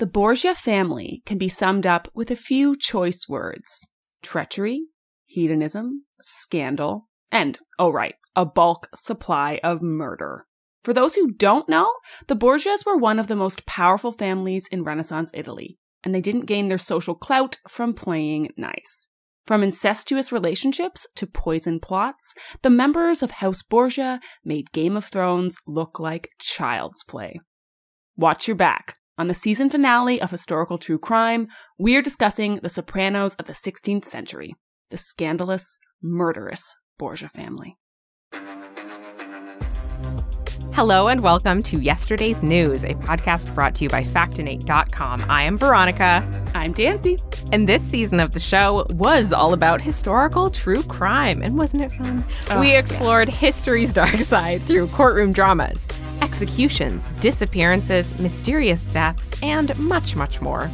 The Borgia family can be summed up with a few choice words treachery, hedonism, scandal, and, oh right, a bulk supply of murder. For those who don't know, the Borgias were one of the most powerful families in Renaissance Italy, and they didn't gain their social clout from playing nice. From incestuous relationships to poison plots, the members of House Borgia made Game of Thrones look like child's play. Watch your back. On the season finale of Historical True Crime, we're discussing the Sopranos of the 16th century, the scandalous, murderous Borgia family. Hello and welcome to Yesterday's News, a podcast brought to you by Factinate.com. I am Veronica. I'm Dancy. And this season of the show was all about historical true crime. And wasn't it fun? Oh, we explored yes. history's dark side through courtroom dramas, executions, disappearances, mysterious deaths, and much, much more.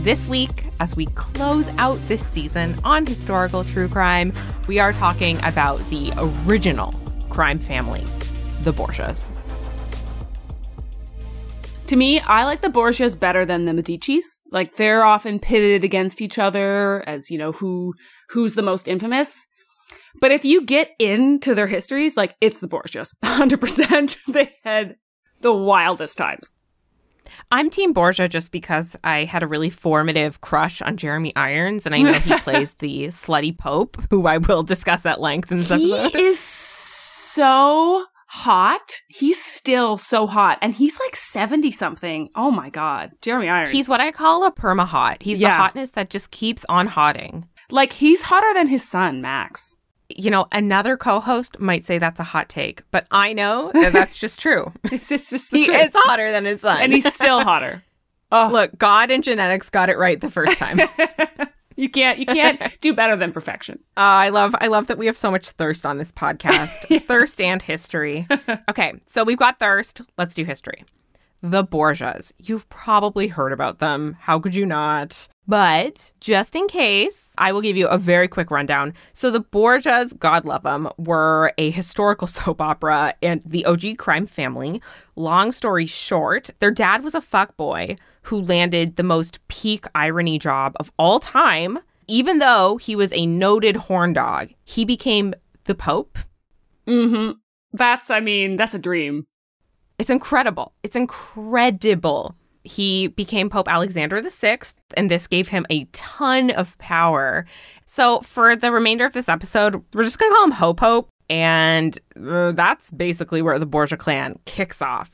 This week, as we close out this season on historical true crime, we are talking about the original crime family, the Borgias. To me, I like the Borgias better than the Medicis. Like they're often pitted against each other as, you know, who who's the most infamous. But if you get into their histories, like it's the Borgias. 100%. They had the wildest times. I'm Team Borgia just because I had a really formative crush on Jeremy Irons, and I know he plays the slutty Pope, who I will discuss at length in this He episode. is so hot. He's still so hot. And he's like 70 something. Oh my God. Jeremy Irons. He's what I call a perma hot. He's the hotness that just keeps on hotting. like he's hotter than his son, Max. You know, another co-host might say that's a hot take, but I know that that's just true. It's just, the he truth. is hotter than his son, and he's still hotter. Oh, look. God and genetics got it right the first time. uh, you can't you can't do better than perfection. I love I love that we have so much thirst on this podcast. Thirst and history. Okay, so we've got thirst. Let's do history. The Borgias. You've probably heard about them. How could you not? But just in case, I will give you a very quick rundown. So, the Borgias, God love them, were a historical soap opera and the OG crime family. Long story short, their dad was a fuckboy who landed the most peak irony job of all time. Even though he was a noted horn dog, he became the Pope. Mm-hmm. That's I mean, that's a dream. It's incredible. It's incredible. He became Pope Alexander VI, and this gave him a ton of power. So, for the remainder of this episode, we're just going to call him Ho Pope, and uh, that's basically where the Borgia clan kicks off.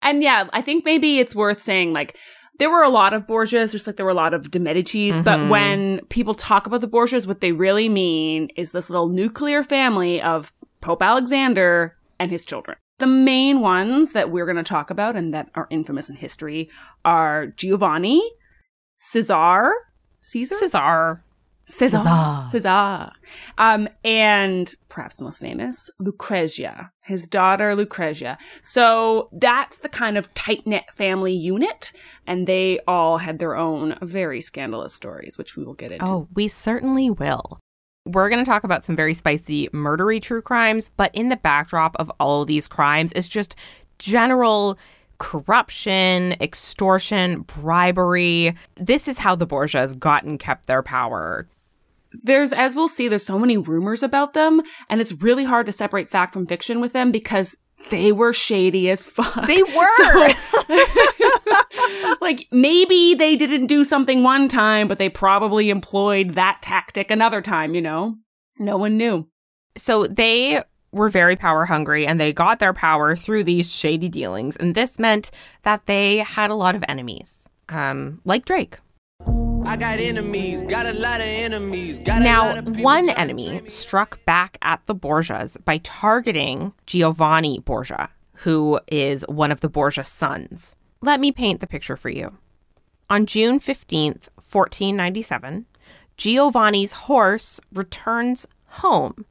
And yeah, I think maybe it's worth saying like there were a lot of Borgias, just like there were a lot of de Medicis. But Mhm. when people talk about the Borgias, what they really mean is this little nuclear family of Pope Alexander and his children. The main ones that we're going to talk about and that are infamous in history are Giovanni, Caesar, Caesar, Cesar. Caesar, Caesar. Caesar, um, and perhaps the most famous, Lucrezia, his daughter Lucrezia. So that's the kind of tight knit family unit, and they all had their own very scandalous stories, which we will get into. Oh, we certainly will. We're going to talk about some very spicy murdery true crimes, but in the backdrop of all of these crimes is just general corruption, extortion, bribery. This is how the Borgias got and kept their power. There's, as we'll see, there's so many rumors about them, and it's really hard to separate fact from fiction with them because they were shady as fuck. They were. So- like maybe they didn't do something one time, but they probably employed that tactic another time, you know? No one knew. So they were very power hungry and they got their power through these shady dealings. And this meant that they had a lot of enemies, um, like Drake. I got enemies, got a lot of enemies. Got a lot Now, of people Now one enemy struck back at the Borgias by targeting Giovanni Borgia, who is one of the Borgia sons. Let me paint the picture for you. On June 15th, 1497, Giovanni's horse returns home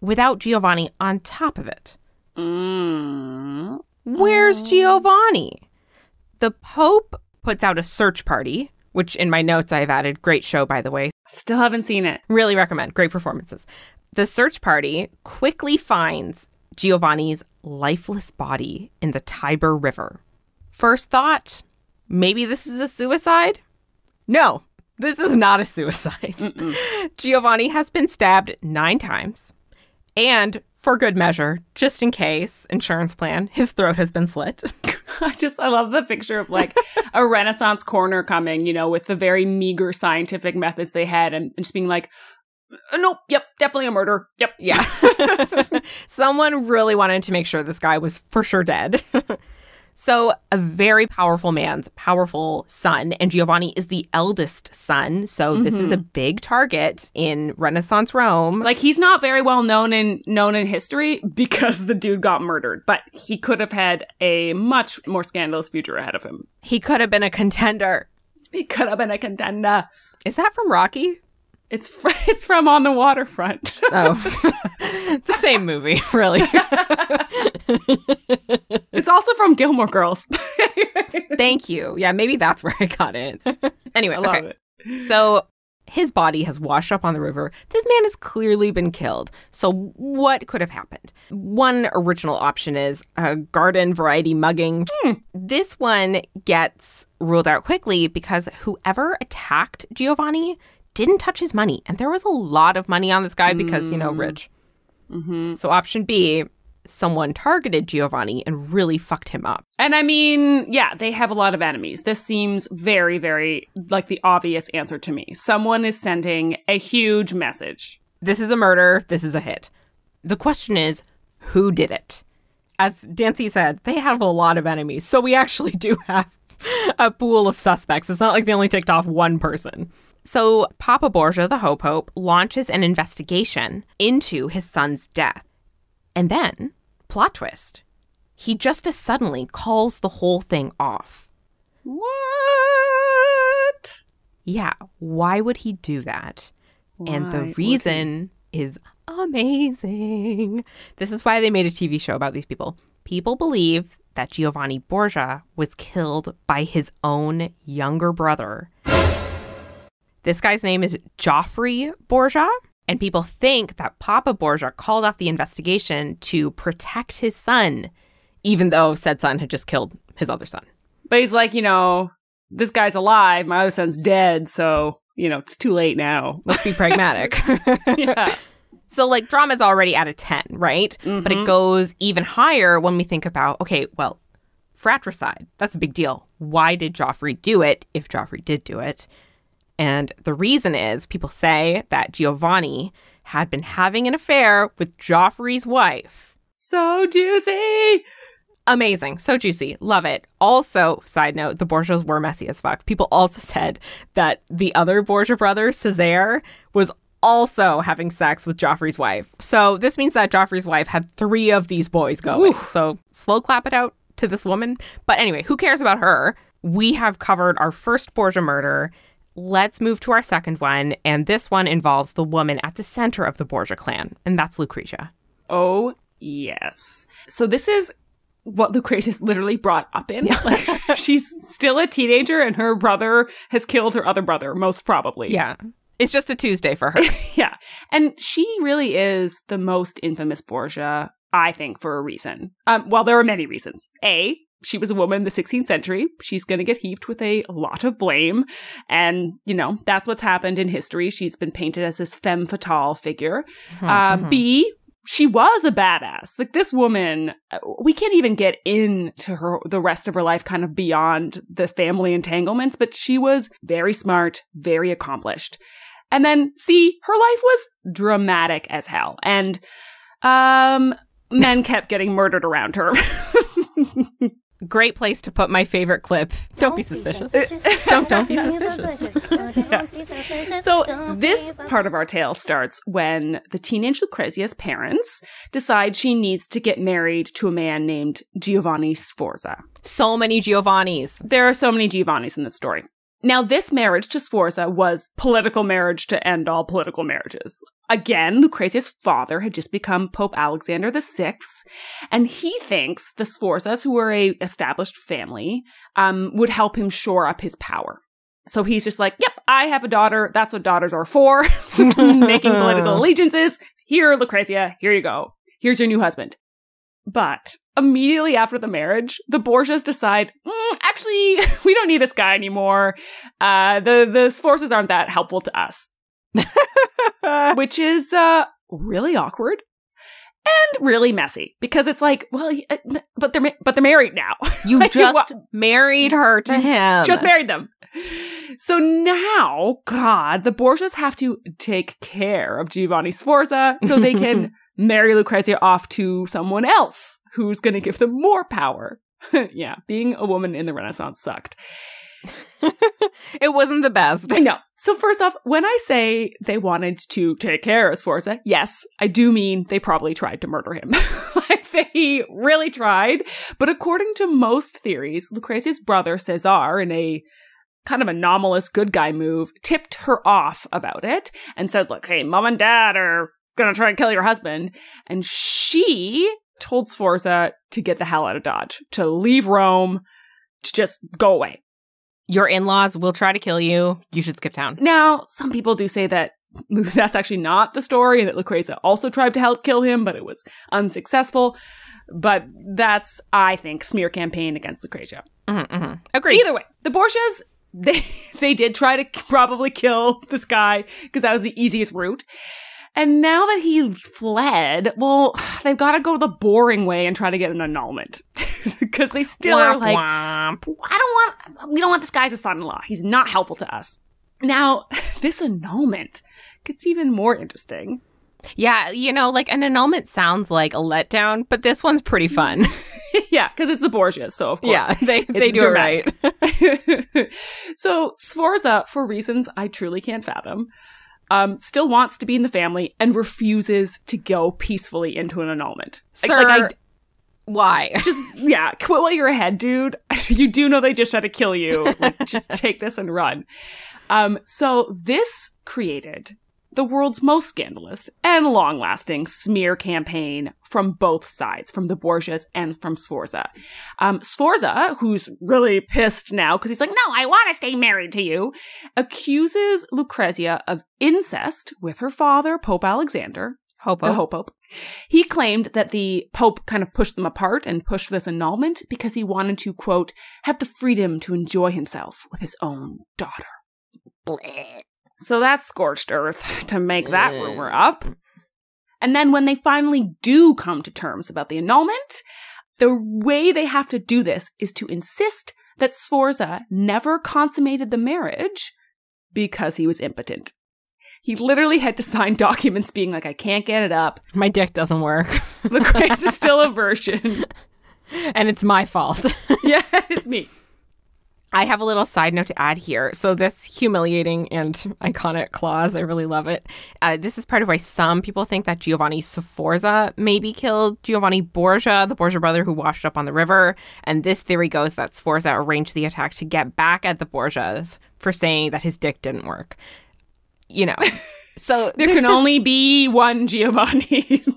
without Giovanni on top of it. Mm. Where's Giovanni? The Pope puts out a search party, which in my notes I've added great show, by the way. Still haven't seen it. Really recommend. Great performances. The search party quickly finds Giovanni's lifeless body in the Tiber River. First thought Maybe this is a suicide? No, this is not a suicide. Giovanni has been stabbed nine times. And for good measure, just in case, insurance plan, his throat has been slit. I just I love the picture of like a Renaissance corner coming, you know, with the very meager scientific methods they had, and, and just being like, "Uh, nope, yep, definitely a murder. Yep, Yeah. Someone really wanted to make sure this guy was for sure dead. so, a very powerful man's powerful son, and Giovanni is the eldest son. So, this is a mm-hmm. big target in Renaissance Rome. Like he's not very well known in known in history because the dude got murdered, but he could have had a much more scandalous future ahead of him. He could have been a contender. He could have been a contender. Is that from Rocky? It's fr- it's from On the Waterfront. Oh, the same movie, really. it's also from Gilmore Girls. Thank you. Yeah, maybe that's where I got it. anyway, I love okay. it. So his body has washed up on the river. This man has clearly been killed. So what could have happened? One original option is a garden variety mugging. Hmm. This one gets ruled out quickly because whoever attacked Giovanni didn't touch his money. And there was a lot of money on this guy because, you know, mm. rich. Mm-hmm. So option B, someone targeted Giovanni and really fucked him up. And I mean, yeah, they have a lot of enemies. This seems very, very like the obvious answer to me. Someone is sending a huge message. This is a murder. This is a hit. The question is, who did it? As Dancy said, they have a lot of enemies. So we actually do have a pool of suspects. It's not like they only ticked off one person. So Papa Borgia, the Ho Pope, launches an investigation into his son's death. And then, plot twist, he just as suddenly calls the whole thing off. What? Yeah, why would he do that? and the reason is amazing. This is why they made a TV show about these people. People believe that Giovanni Borgia was killed by his own younger brother. This guy's name is Joffrey Borgia, and people think that Papa Borgia called off the investigation to protect his son, even though said son had just killed his other son. But he's like, you know, this guy's alive. My other son's dead. So, you know, it's too late now. Let's be pragmatic. yeah. So, like, drama's already at a 10, right? But it mm-hmm. goes even higher when we think about, okay, well, fratricide, that's a big deal. Why did Joffrey do it if Joffrey did do it? And the reason is people say that Giovanni had been having an affair with Joffrey's wife. So juicy. Amazing. So juicy. Love it. Also, side note, the Borgias were messy as fuck. People also said that the other Borgia brother, Cesare, was also having sex with Joffrey's wife. So this means that Joffrey's wife had three of these boys going. So slow clap it out to this woman. But anyway, who cares about her? We have covered our first Borgia murder. Let's move to our second one. And this one involves the woman at the center of the Borgia clan, and that's Lucretia. Oh, yes. So this is what Lucretia's literally brought up in. Like she's still a teenager and her brother has killed her other brother, most probably. Yeah. It's just a Tuesday for her. Yeah. And she really is the most infamous Borgia, I think, for a reason. Um, well, there are many reasons. A, she was a woman in the 16th century. She's going to get heaped with a lot of blame. And, you know, that's what's happened in history. She's been painted as this femme fatale figure. Uh, B, she was a badass. Like this woman, uh, we can't even get into her, the rest of her life kind of beyond the family entanglements, but she was very smart, very accomplished. And then C, her life was dramatic as hell. And, um, men kept getting murdered around her. Great place to put my favorite clip. Don't be suspicious. don't don't be suspicious. So this part of our tale starts when the teenage Lucrezia's parents decide she needs to get married to a man named Giovanni Sforza. So many Giovannis. There are so many Giovannis in this story. Now, this marriage to Sforza was political marriage to end all political marriages. Again, Lucrezia's father had just become Pope Alexander VI, and he thinks the Sforzas, who were a established family, um, would help him shore up his power. So he's just like, yep, I have a daughter. That's what daughters are for. Making political allegiances. Here, Lucrezia, here you go. Here's your new husband. But immediately after the marriage, the Borgias decide, "Mm, actually, we don't need this guy anymore. Uh, the the Sforzas aren't that helpful to us, which is uh, really awkward and really messy because it's like, well, uh, but they're but they're married now. You Like, just what- married her to him. just married them. So now, God, the Borgias have to take care of Giovanni Sforza so they can marry Lucrezia off to someone else who's going to give them more power. yeah, being a woman in the Renaissance sucked. it wasn't the best. No. So first off, when I say they wanted to take care of Sforza, yes, I do mean they probably tried to murder him. like they really tried. But according to most theories, Lucrezia's brother Cesar, in a kind of anomalous good guy move, tipped her off about it and said, look, hey, mom and dad are gonna try and kill your husband. And she told Sforza to get the hell out of Dodge, to leave Rome, to just go away. Your in laws will try to kill you. You should skip town. Now, some people do say that that's actually not the story, and that Lucrezia also tried to help kill him, but it was unsuccessful. But that's, I think, smear campaign against Lucrezia. Mm-hmm, mm-hmm. Agreed. Either way, the Borgias, they they did try to probably kill this guy because that was the easiest route. And now that he fled, well, they've got to go the boring way and try to get an annulment because they still are like, womp. I don't want, we don't want this guy as a son-in-law. He's not helpful to us. Now, this annulment gets even more interesting. Yeah, you know, like an annulment sounds like a letdown, but this one's pretty fun. yeah, because it's the Borgias, so of course. yeah, they they do dramatic. it right. so Sforza, for reasons I truly can't fathom, um, still wants to be in the family and refuses to go peacefully into an annulment. Like- Sir, like, why? I just yeah, quit while you're ahead, dude. you do know they just tried to kill you. Like, just take this and run. Um, so this created the world's most scandalous and long-lasting smear campaign from both sides, from the Borgias and from Sforza. Um, Sforza, who's really pissed now because he's like, "No, I want to stay married to you," accuses Lucrezia of incest with her father, Pope Alexander, Hope. the Hope Pope. He claimed that the Pope kind of pushed them apart and pushed this annulment because he wanted to, quote, have the freedom to enjoy himself with his own daughter. So that's scorched earth to make that rumor up. And then when they finally do come to terms about the annulment, the way they have to do this is to insist that Sforza never consummated the marriage because he was impotent. He literally had to sign documents being like, I can't get it up. My dick doesn't work, The grace is still a version. and it's my fault. yeah, it's me. I have a little side note to add here. So, this humiliating and iconic clause, I really love it. Uh, this is part of why some people think that Giovanni Sforza maybe killed Giovanni Borgia, the Borgia brother who washed up on the river. And this theory goes that Sforza arranged the attack to get back at the Borgias for saying that his dick didn't work. You know, so There can just- only be one Giovanni.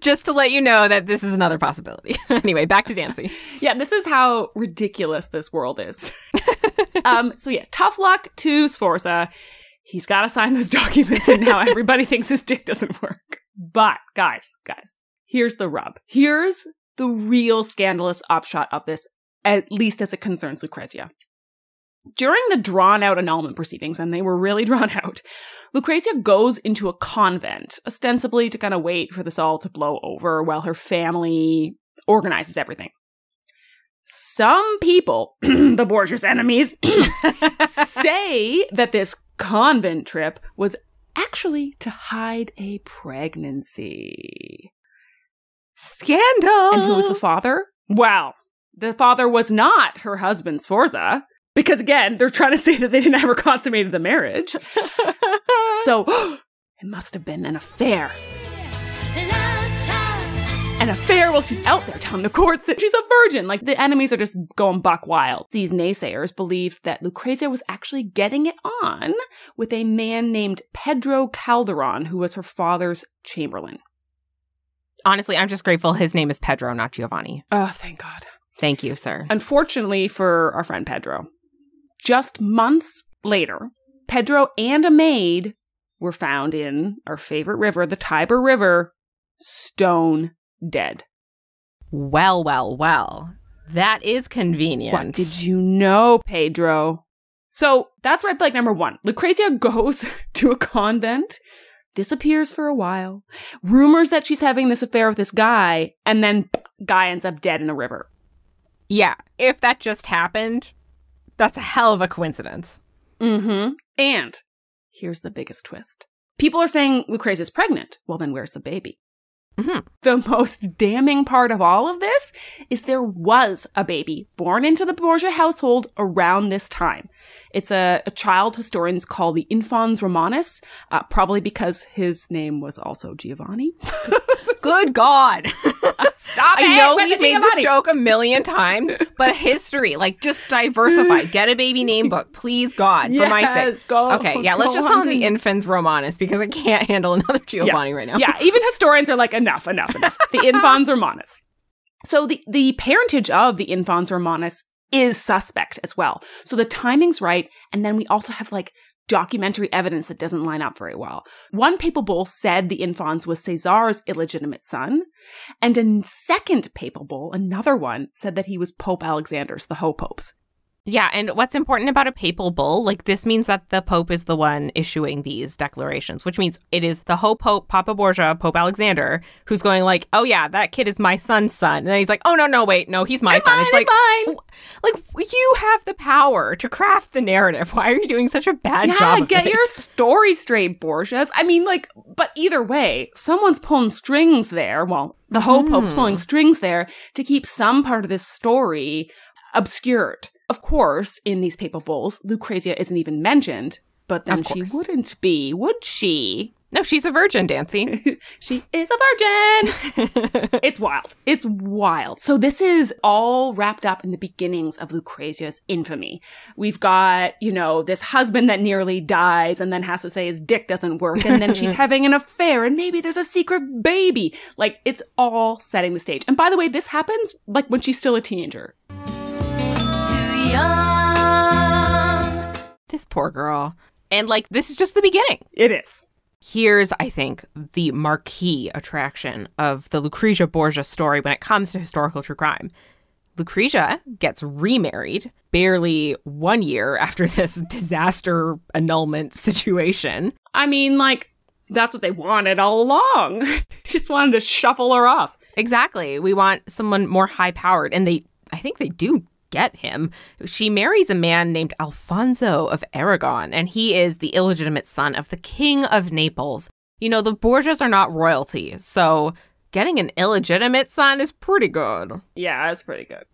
just to let you know that this is another possibility. anyway, back to Dancy. yeah, this is how ridiculous this world is. um, so yeah, tough luck to Sforza. He's got to sign those documents, and now everybody thinks his dick doesn't work. But guys, guys, here's the rub. Here's the real scandalous upshot of this, at least as it concerns Lucrezia. During the drawn out annulment proceedings, and they were really drawn out, Lucrezia goes into a convent, ostensibly to kind of wait for this all to blow over while her family organizes everything. Some people, the Borgia's enemies, say that this convent trip was actually to hide a pregnancy. Scandal. And who was the father? Well, the father was not her husband, Sforza, because again, they're trying to say that they didn't ever consummated the marriage. So it must have been an affair. An affair while she's out there telling the courts that she's a virgin. Like the enemies are just going buck wild. These naysayers believed that Lucrezia was actually getting it on with a man named Pedro Calderon, who was her father's chamberlain. Honestly, I'm just grateful his name is Pedro, not Giovanni. Oh, thank God. Thank you, sir. Unfortunately for our friend Pedro, just months later, Pedro and a maid were found in our favorite river, the Tiber River, stone dead. Well, well, well. That is convenient. What did you know, Pedro? So that's red flag number one. Lucrezia goes to a convent, disappears for a while, rumors that she's having this affair with this guy, and then guy ends up dead in a river. Yeah, if that just happened, that's a hell of a coincidence. Mm-hmm. And here's the biggest twist. People are saying Lucrezia's pregnant. Well, then where's the baby? Mm-hmm. The most damning part of all of this is there was a baby born into the Borgia household around this time. It's a, a child historians call the Infans Romanus, uh, probably because his name was also Giovanni. Good God. Stop I know we've made this joke a million times, but history, like just diversify. Get a baby name book, please, God, for my sake. go- okay, yeah, let's just call him the. Infans Romanus because I can't handle another Giovanni right now. Yeah, even historians are like, enough, enough, enough. The Infans Romanus. So the, the parentage of the Infans Romanus is suspect as well. So the timing's right. And then we also have like documentary evidence that doesn't line up very well. One papal bull said the Infans was Caesar's illegitimate son. And a second papal bull, another one, said that he was Pope Alexander's, the Ho Popes. Yeah, and what's important about a papal bull, like this means that the Pope is the one issuing these declarations, which means it is the Ho Pope, Papa Borgia, Pope Alexander, who's going like, oh yeah, that kid is my son's son. And then he's like, oh no, no, wait, no, he's my son. mine, it's like, mine. like you have the power to craft the narrative. Why are you doing such a bad yeah, job? Yeah, get it? your story straight, Borgias. I mean, like, but either way, someone's pulling strings there. Well, the Ho Pope's hmm. pulling strings there to keep some part of this story obscured. Of course, in these papal bulls, Lucrezia isn't even mentioned, but then she wouldn't be, would she? No, she's a virgin, Dancy. She is a virgin. it's wild. It's wild. So this is all wrapped up in the beginnings of Lucrezia's infamy. We've got, you know, this husband that nearly dies and then has to say his dick doesn't work and then she's having an affair and maybe there's a secret baby. Like it's all setting the stage. And by the way, this happens like when she's still a teenager. This poor girl. And like, this is just the beginning. It is. Here's, I think, the marquee attraction of the Lucrezia Borgia story when it comes to historical true crime. Lucrezia gets remarried barely one year after this disaster annulment situation. I mean, like, that's what they wanted all along. Just wanted to shuffle her off. Exactly. We want someone more high powered, and they, I think they do get him. She marries a man named Alfonso of Aragon, and he is the illegitimate son of the King of Naples. You know, the Borgias are not royalty, so getting an illegitimate son is pretty good. Yeah, it's pretty good.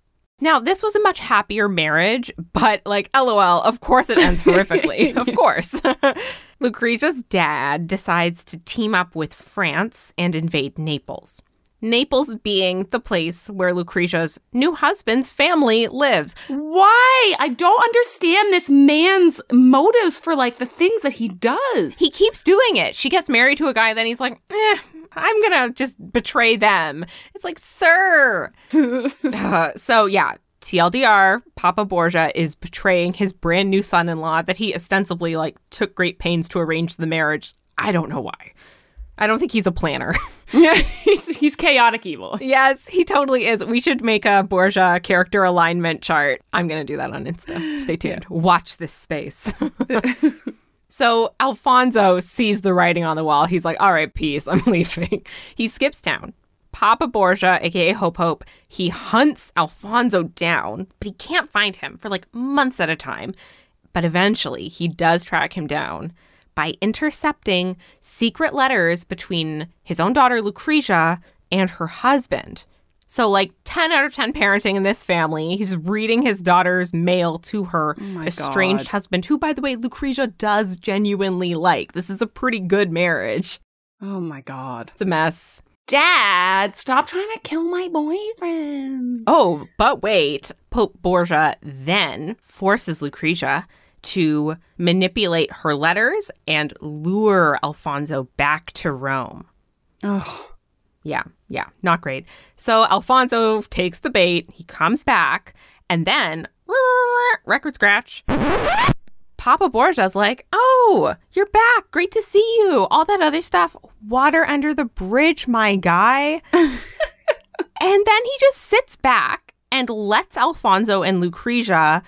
Now, this was a much happier marriage, but like, lol, of course it ends horrifically. of course. Lucretia's dad decides to team up with France and invade Naples. Naples being the place where Lucretia's new husband's family lives. Why? I don't understand this man's motives for like the things that he does. He keeps doing it. She gets married to a guy, then he's like, eh, I'm gonna just betray them. It's like, sir. Uh, so, yeah, TLDR, Papa Borgia is betraying his brand new son in law that he ostensibly like took great pains to arrange the marriage. I don't know why. I don't think he's a planner. he's, he's chaotic evil. yes, he totally is. We should make a Borgia character alignment chart. I'm going to do that on Insta. Stay tuned. Watch this space. so Alfonso sees the writing on the wall. He's like, all right, peace. I'm leaving. He skips town. Papa Borgia, aka Ho Pope, he hunts Alfonso down, but he can't find him for like months at a time. But eventually, he does track him down by intercepting secret letters between his own daughter Lucretia and her husband. So, like 10 out of 10 parenting in this family, he's reading his daughter's mail to her oh my estranged God. husband, who, by the way, Lucretia does genuinely like. This is a pretty good marriage. Oh my god. It's a mess. Dad, stop trying to kill my boyfriend. Oh, but wait. Pope Borgia then forces Lucretia to manipulate her letters and lure Alfonso back to Rome. Oh. Yeah, yeah, not great. So Alfonso takes the bait, he comes back, and then record scratch. Papa Borgia's like, Oh, you're back. Great to see you. All that other stuff. Water under the bridge, my guy. and then he just sits back and lets Alfonso and Lucretia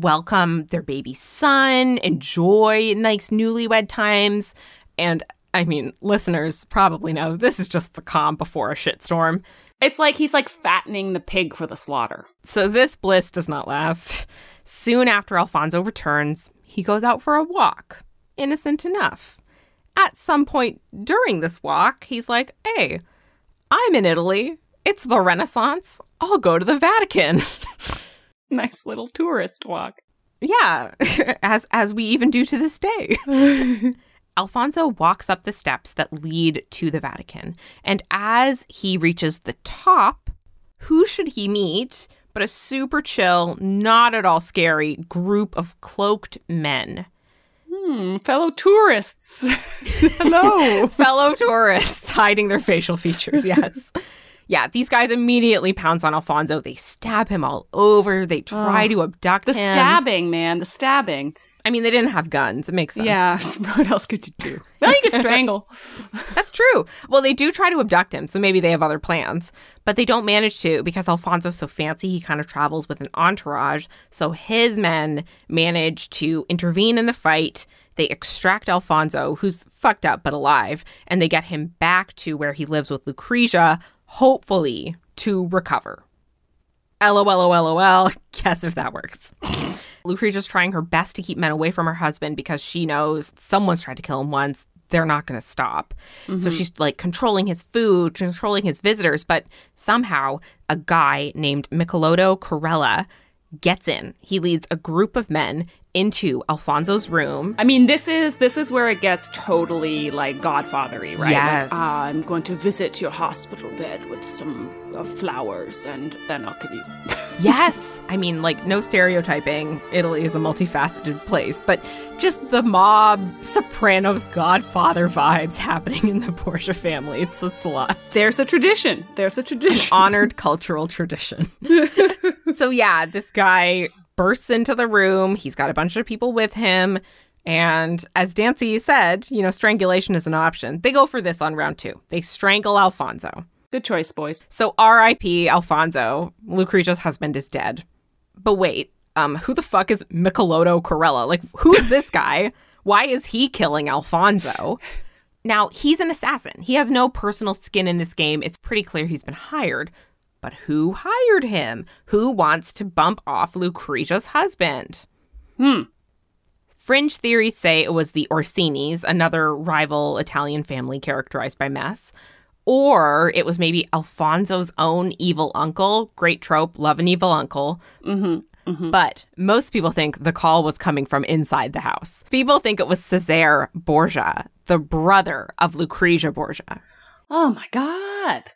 welcome their baby son, enjoy nice newlywed times. And I mean, listeners probably know this is just the calm before a shitstorm. It's like he's like fattening the pig for the slaughter. So this bliss does not last. Soon after Alfonso returns, he goes out for a walk. Innocent enough. At some point during this walk, he's like, hey, I'm in Italy. It's the Renaissance. I'll go to the Vatican. nice little tourist walk. Yeah, as as we even do to this day. Alfonso walks up the steps that lead to the Vatican, and as he reaches the top, who should he meet but a super chill, not at all scary group of cloaked men? Hmm, fellow tourists. Hello. fellow tourists hiding their facial features, yes. Yeah, these guys immediately pounce on Alfonso. They stab him all over. They try oh, to abduct the him. The stabbing, man. The stabbing. I mean, they didn't have guns. It makes sense. Yeah. what else could you do? Well, you could strangle. That's true. Well, they do try to abduct him, so maybe they have other plans. But they don't manage to because Alfonso's so fancy, he kind of travels with an entourage. So his men manage to intervene in the fight. They extract Alfonso, who's fucked up but alive, and they get him back to where he lives with Lucretia, hopefully to recover. LOL, Guess if that works. Lucretia's trying her best to keep men away from her husband because she knows someone's tried to kill him once. They're not going to stop. Mm-hmm. So she's like controlling his food, controlling his visitors. But somehow, a guy named Michelotto Corella gets in. He leads a group of men into Alfonso's room. I mean, this is this is where it gets totally like Godfathery, right? Yes. Like, ah, I'm going to visit your hospital bed with some uh, flowers, and then I'll kill you. yes. I mean, like no stereotyping. Italy is a multifaceted place, but just the mob Sopranos Godfather vibes happening in the Borgia family. It's it's a lot. There's a tradition. There's a tradition. An honored cultural tradition. so yeah, this guy bursts into the room. He's got a bunch of people with him. And as Dancy said, you know, strangulation is an option. They go for this on round two. They strangle Alfonso. Good choice, boys. So R.I.P. Alfonso. Lucretia's husband is dead. But wait, um, who the fuck is Michelotto Corella? Like, who is this guy? Why is he killing Alfonso? Now, he's an assassin. He has no personal skin in this game. It's pretty clear he's been hired. But who hired him? Who wants to bump off Lucretia's husband? Hmm. Fringe theories say it was the Orsinis, another rival Italian family characterized by mess. Or it was maybe Alfonso's own evil uncle. Great trope, love an evil uncle. Mm-hmm. Mm-hmm. But most people think the call was coming from inside the house. People think it was Cesare Borgia, the brother of Lucrezia Borgia. Oh my God.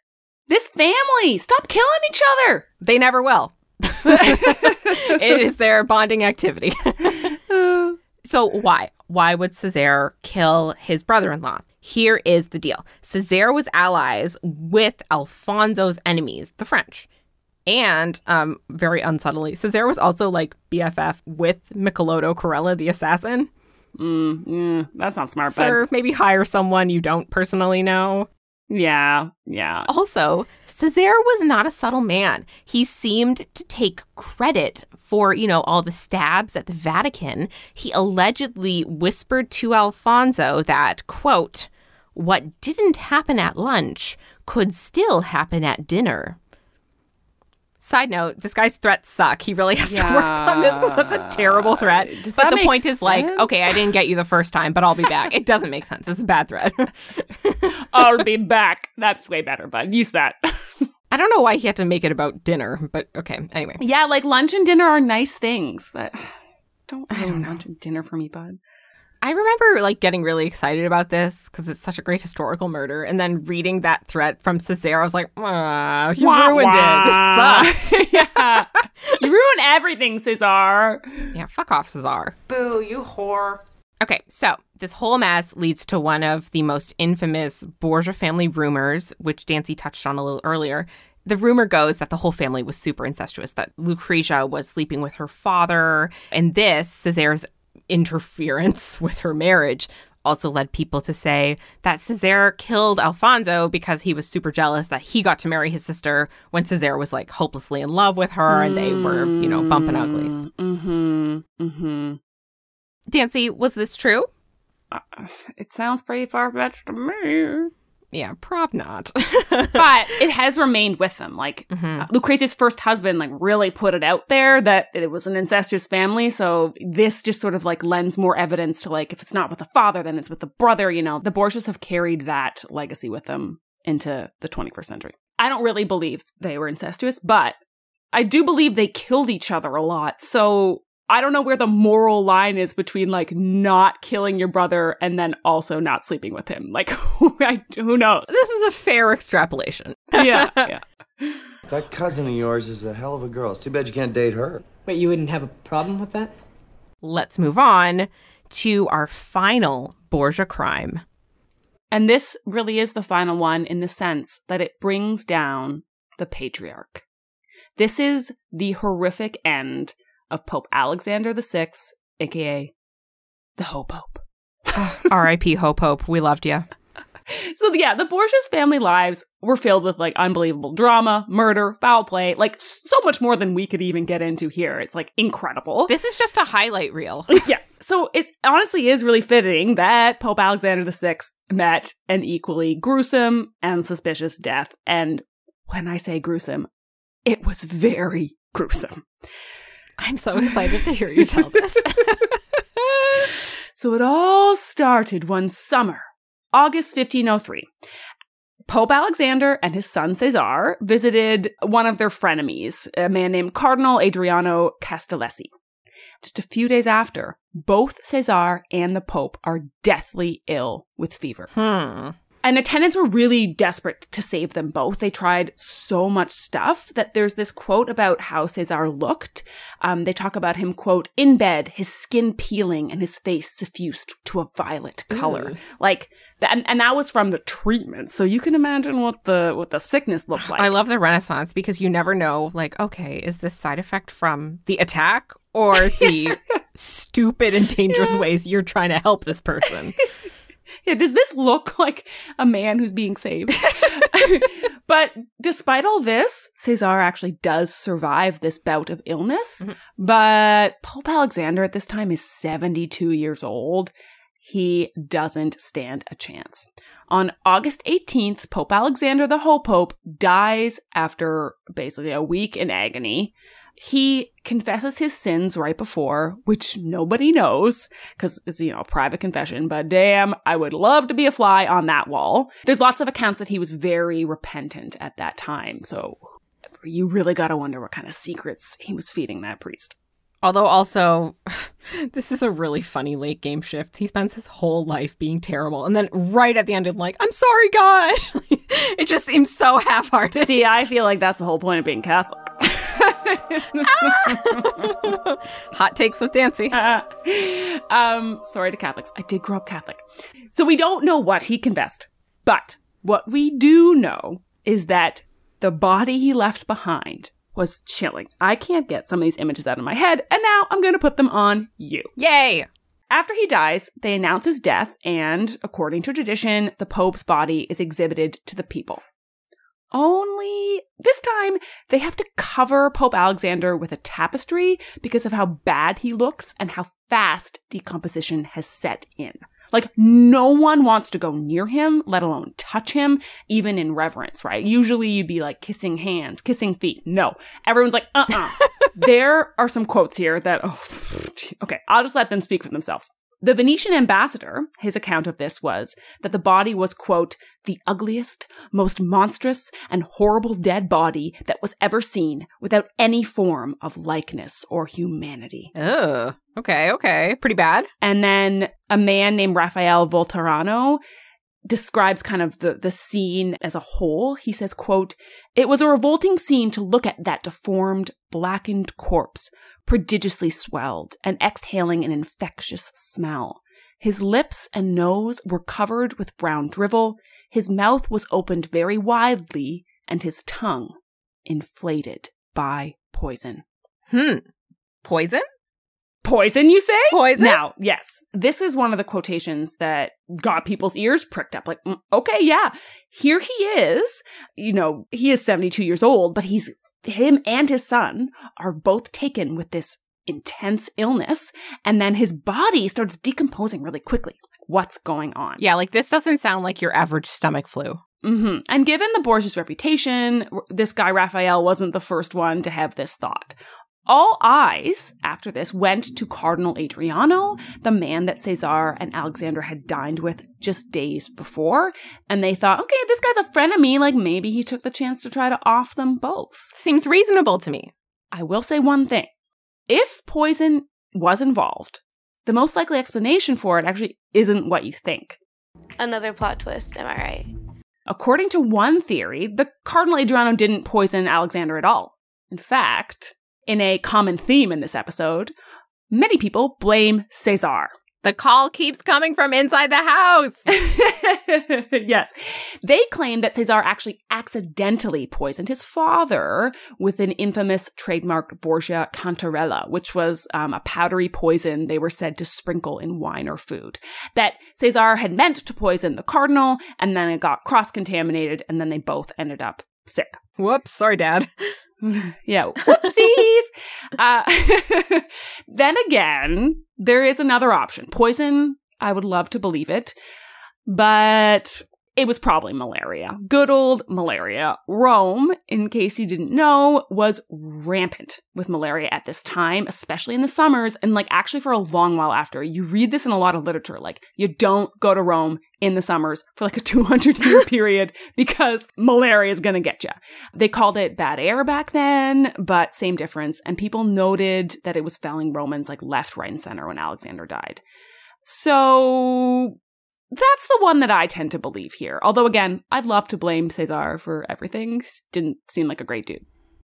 This family, stop killing each other. They never will. it is their bonding activity. so why? Why would Cesare kill his brother-in-law? Here is the deal. Cesare was allies with Alfonso's enemies, the French. And um, very unsubtly, Cesare was also like BFF with Michelotto Corella, the assassin. Mm, mm, that's not smart, Sir, bud. maybe hire someone you don't personally know. Yeah, yeah. Also, Cesare was not a subtle man. He seemed to take credit for, you know, all the stabs at the Vatican. He allegedly whispered to Alfonso that, quote, what didn't happen at lunch could still happen at dinner. Side note, this guy's threats suck. He really has yeah. to work on this because that's a terrible threat. Does but the point sense? is like, okay, I didn't get you the first time, but I'll be back. It doesn't make sense. It's a bad threat. I'll be back. That's way better, bud. Use that. I don't know why he had to make it about dinner, but okay. Anyway. Yeah, like lunch and dinner are nice things. That don't I don't lunch and dinner for me, bud. I remember like getting really excited about this because it's such a great historical murder, and then reading that threat from Cesare, I was like, "Ah, you wah, ruined wah. it. This sucks." yeah, you ruin everything, Cesar. Yeah, fuck off, Cesar. Boo, you whore. Okay, so this whole mess leads to one of the most infamous Borgia family rumors, which Dancy touched on a little earlier. The rumor goes that the whole family was super incestuous, that Lucretia was sleeping with her father, and this, Cesare's interference with her marriage also led people to say that Césaire killed Alfonso because he was super jealous that he got to marry his sister when Césaire was like hopelessly in love with her and they were, you know, bumping uglies. Mm-hmm. Mm-hmm. Dancy, was this true? Uh, it sounds pretty far fetched to me. Yeah, prob not. but it has remained with them. Like Mhm. uh, Lucrezia's first husband, like really put it out there that it was an incestuous family. So this just sort of like lends more evidence to like if it's not with the father, then it's with the brother. You know, the Borgias have carried that legacy with them into the 21st century. I don't really believe they were incestuous, but I do believe they killed each other a lot. So I don't know where the moral line is between like not killing your brother and then also not sleeping with him. Like, I, who knows? this is a fair extrapolation. yeah, yeah. That cousin of yours is a hell of a girl. It's too bad you can't date her. But you wouldn't have a problem with that? Let's move on to our final Borgia crime. And this really is the final one in the sense that it brings down the patriarch. This is the horrific end of Pope Alexander VI, aka the Ho Pope. R.I.P. Ho Pope. We loved you. So yeah, the Borgia's family lives were filled with like unbelievable drama, murder, foul play, like so much more than we could even get into here. It's like incredible. This is just a highlight reel. yeah. So it honestly is really fitting that Pope Alexander VI met an equally gruesome and suspicious death. And when I say gruesome, it was very gruesome. I'm so excited to hear you tell this. So it all started one summer, August 1503. Pope Alexander and his son Cesar visited one of their frenemies, a man named Cardinal Adriano Castellesi. Just a few days after, both Cesar and the Pope are deathly ill with fever. hmm. And attendants were really desperate to save them both. They tried so much stuff that there's this quote about how Cesar looked. Um, they talk about him, quote, in bed, his skin peeling and his face suffused to a violet color. Like, th- and, and that was from the treatment. So you can imagine what the, what the sickness looked like. I love the Renaissance because you never know, like, okay, is this side effect from the attack or the stupid and dangerous ways you're trying to help this person? Yeah, does this look like a man who's being saved? but despite all this, Cesar actually does survive this bout of illness. Mm-hmm. But Pope Alexander at this time is 72 years old. He doesn't stand a chance. On August 18th, Pope Alexander the Ho Pope dies after basically a week in agony. He confesses his sins right before, which nobody knows because it's, you know, a private confession, but damn, I would love to be a fly on that wall. There's lots of accounts that he was very repentant at that time. So you really got to wonder what kind of secrets he was feeding that priest. Although, also, this is a really funny late game shift. He spends his whole life being terrible. And then right at the end, I'm like, I'm sorry, God. it just seems so half hearted. See, I feel like that's the whole point of being Catholic. Hot takes with Dancy. um, sorry to Catholics. I did grow up Catholic. So we don't know what he confessed. But what we do know is that the body he left behind was chilling. I can't get some of these images out of my head, and now I'm going to put them on you. Yay. After he dies, they announce his death, and according to tradition, the Pope's body is exhibited to the people. Only this time, they have to cover Pope Alexander with a tapestry because of how bad he looks and how fast decomposition has set in. Like, no one wants to go near him, let alone touch him, even in reverence, right? Usually you'd be like kissing hands, kissing feet. No. Everyone's like, uh uh there are some quotes here that, oh, okay, I'll just let them speak for themselves. The Venetian ambassador, his account of this was that the body was, quote, the ugliest, most monstrous, and horrible dead body that was ever seen without any form of likeness or humanity. Oh, okay, okay. Pretty bad. And then a man named Raphael Volterano describes kind of the, the scene as a whole. He says, quote, It was a revolting scene to look at that deformed, blackened corpse, prodigiously swelled and exhaling an infectious smell. His lips and nose were covered with brown drivel, his mouth was opened very widely, and his tongue inflated by poison. Hmm. Poison? Poison, you say? Poison? Now, yes, this is one of the quotations that got people's ears pricked up. Like, mm, okay, yeah, here he is. You know, he is 72 years old, but he's, him and his son are both taken with this intense illness. And then his body starts decomposing really quickly. What's going on? Yeah, like this doesn't sound like your average stomach flu. hmm And given the Borgia's reputation, this guy Raphael wasn't the first one to have this thought. All eyes after this went to Cardinal Adriano, the man that Caesar and Alexander had dined with just days before, and they thought, okay, this guy's a friend of me, like maybe he took the chance to try to off them both. Seems reasonable to me. I will say one thing. If poison was involved, the most likely explanation for it actually isn't what you think. Another plot twist, am I right? According to one theory, the Cardinal Adriano didn't poison Alexander at all. In fact, in a common theme in this episode, many people blame Caesar. The call keeps coming from inside the house. yes. They claim that Caesar actually accidentally poisoned his father with an infamous trademarked Borgia Cantarella, which was um, a powdery poison they were said to sprinkle in wine or food. That Caesar had meant to poison the cardinal, and then it got cross contaminated, and then they both ended up sick. Whoops, sorry, Dad. yeah, whoopsies. uh, then again, there is another option. Poison, I would love to believe it, but it was probably malaria. Good old malaria. Rome, in case you didn't know, was rampant with malaria at this time, especially in the summers, and like actually for a long while after. You read this in a lot of literature. Like, you don't go to Rome in the summers for like a 200 year period because malaria is going to get you. They called it bad air back then, but same difference. And people noted that it was felling Romans like left, right, and center when Alexander died. So that's the one that I tend to believe here. Although, again, I'd love to blame Caesar for everything. Didn't seem like a great dude.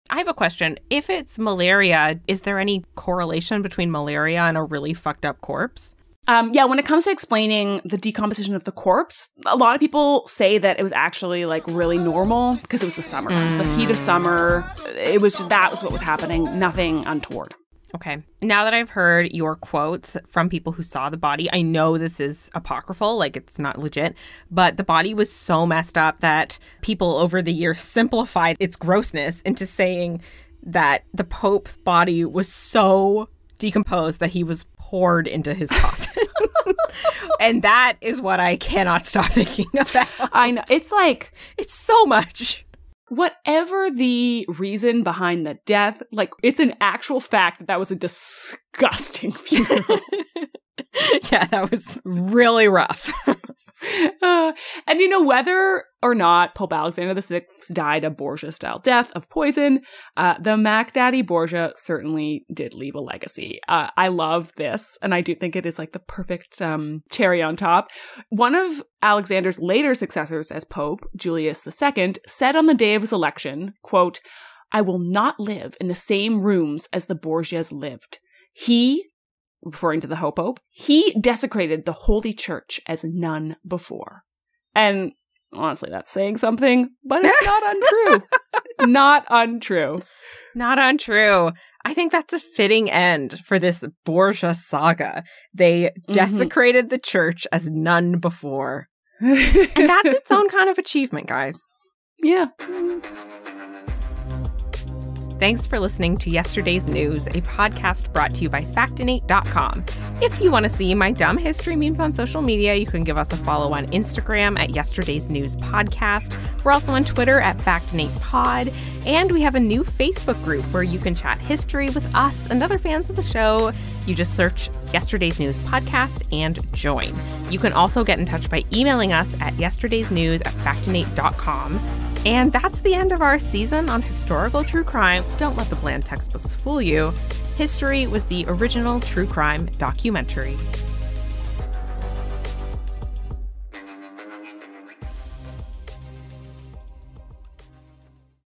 I have a question. If it's malaria, is there any correlation between malaria and a really fucked up corpse? Um, yeah, when it comes to explaining the decomposition of the corpse, a lot of people say that it was actually like really normal because it was the summer. It was the heat of summer. It was just that was what was happening. Nothing untoward. Okay. Now that I've heard your quotes from people who saw the body, I know this is apocryphal, like it's not legit, but the body was so messed up that people over the years simplified its grossness into saying that the Pope's body was so decomposed that he was poured into his coffin. and that is what I cannot stop thinking about. I know. It's like It's so much. Whatever the reason behind the death, like it's an actual fact that that was a disgusting funeral. yeah, that was really rough. Uh, and you know, whether or not Pope Alexander VI died a Borgia style death of poison, uh, the Mac Daddy Borgia certainly did leave a legacy. Uh, I love this, and I do think it is like the perfect um, cherry on top. One of Alexander's later successors as Pope, Julius II, said on the day of his election, quote, I will not live in the same rooms as the Borgias lived. He referring to the Ho Pope, he desecrated the Holy Church as none before. And honestly, that's saying something, but it's not untrue. not untrue. Not untrue. I think that's a fitting end for this Borgia saga. They mm-hmm. desecrated the church as none before. And that's its own kind of achievement, guys. yeah. Thanks for listening to Yesterday's News, a podcast brought to you by Factinate.com. If you want to see my dumb history memes on social media, you can give us a follow on Instagram at Yesterday's News Podcast. We're also on Twitter at FactinatePod. And we have a new Facebook group where you can chat history with us and other fans of the show. You just search Yesterday's News Podcast and join. You can also get in touch by emailing us at yesterdaysnews at factinate.com. And that's the end of our season on historical true crime. Don't let the bland textbooks fool you. History was the original true crime documentary.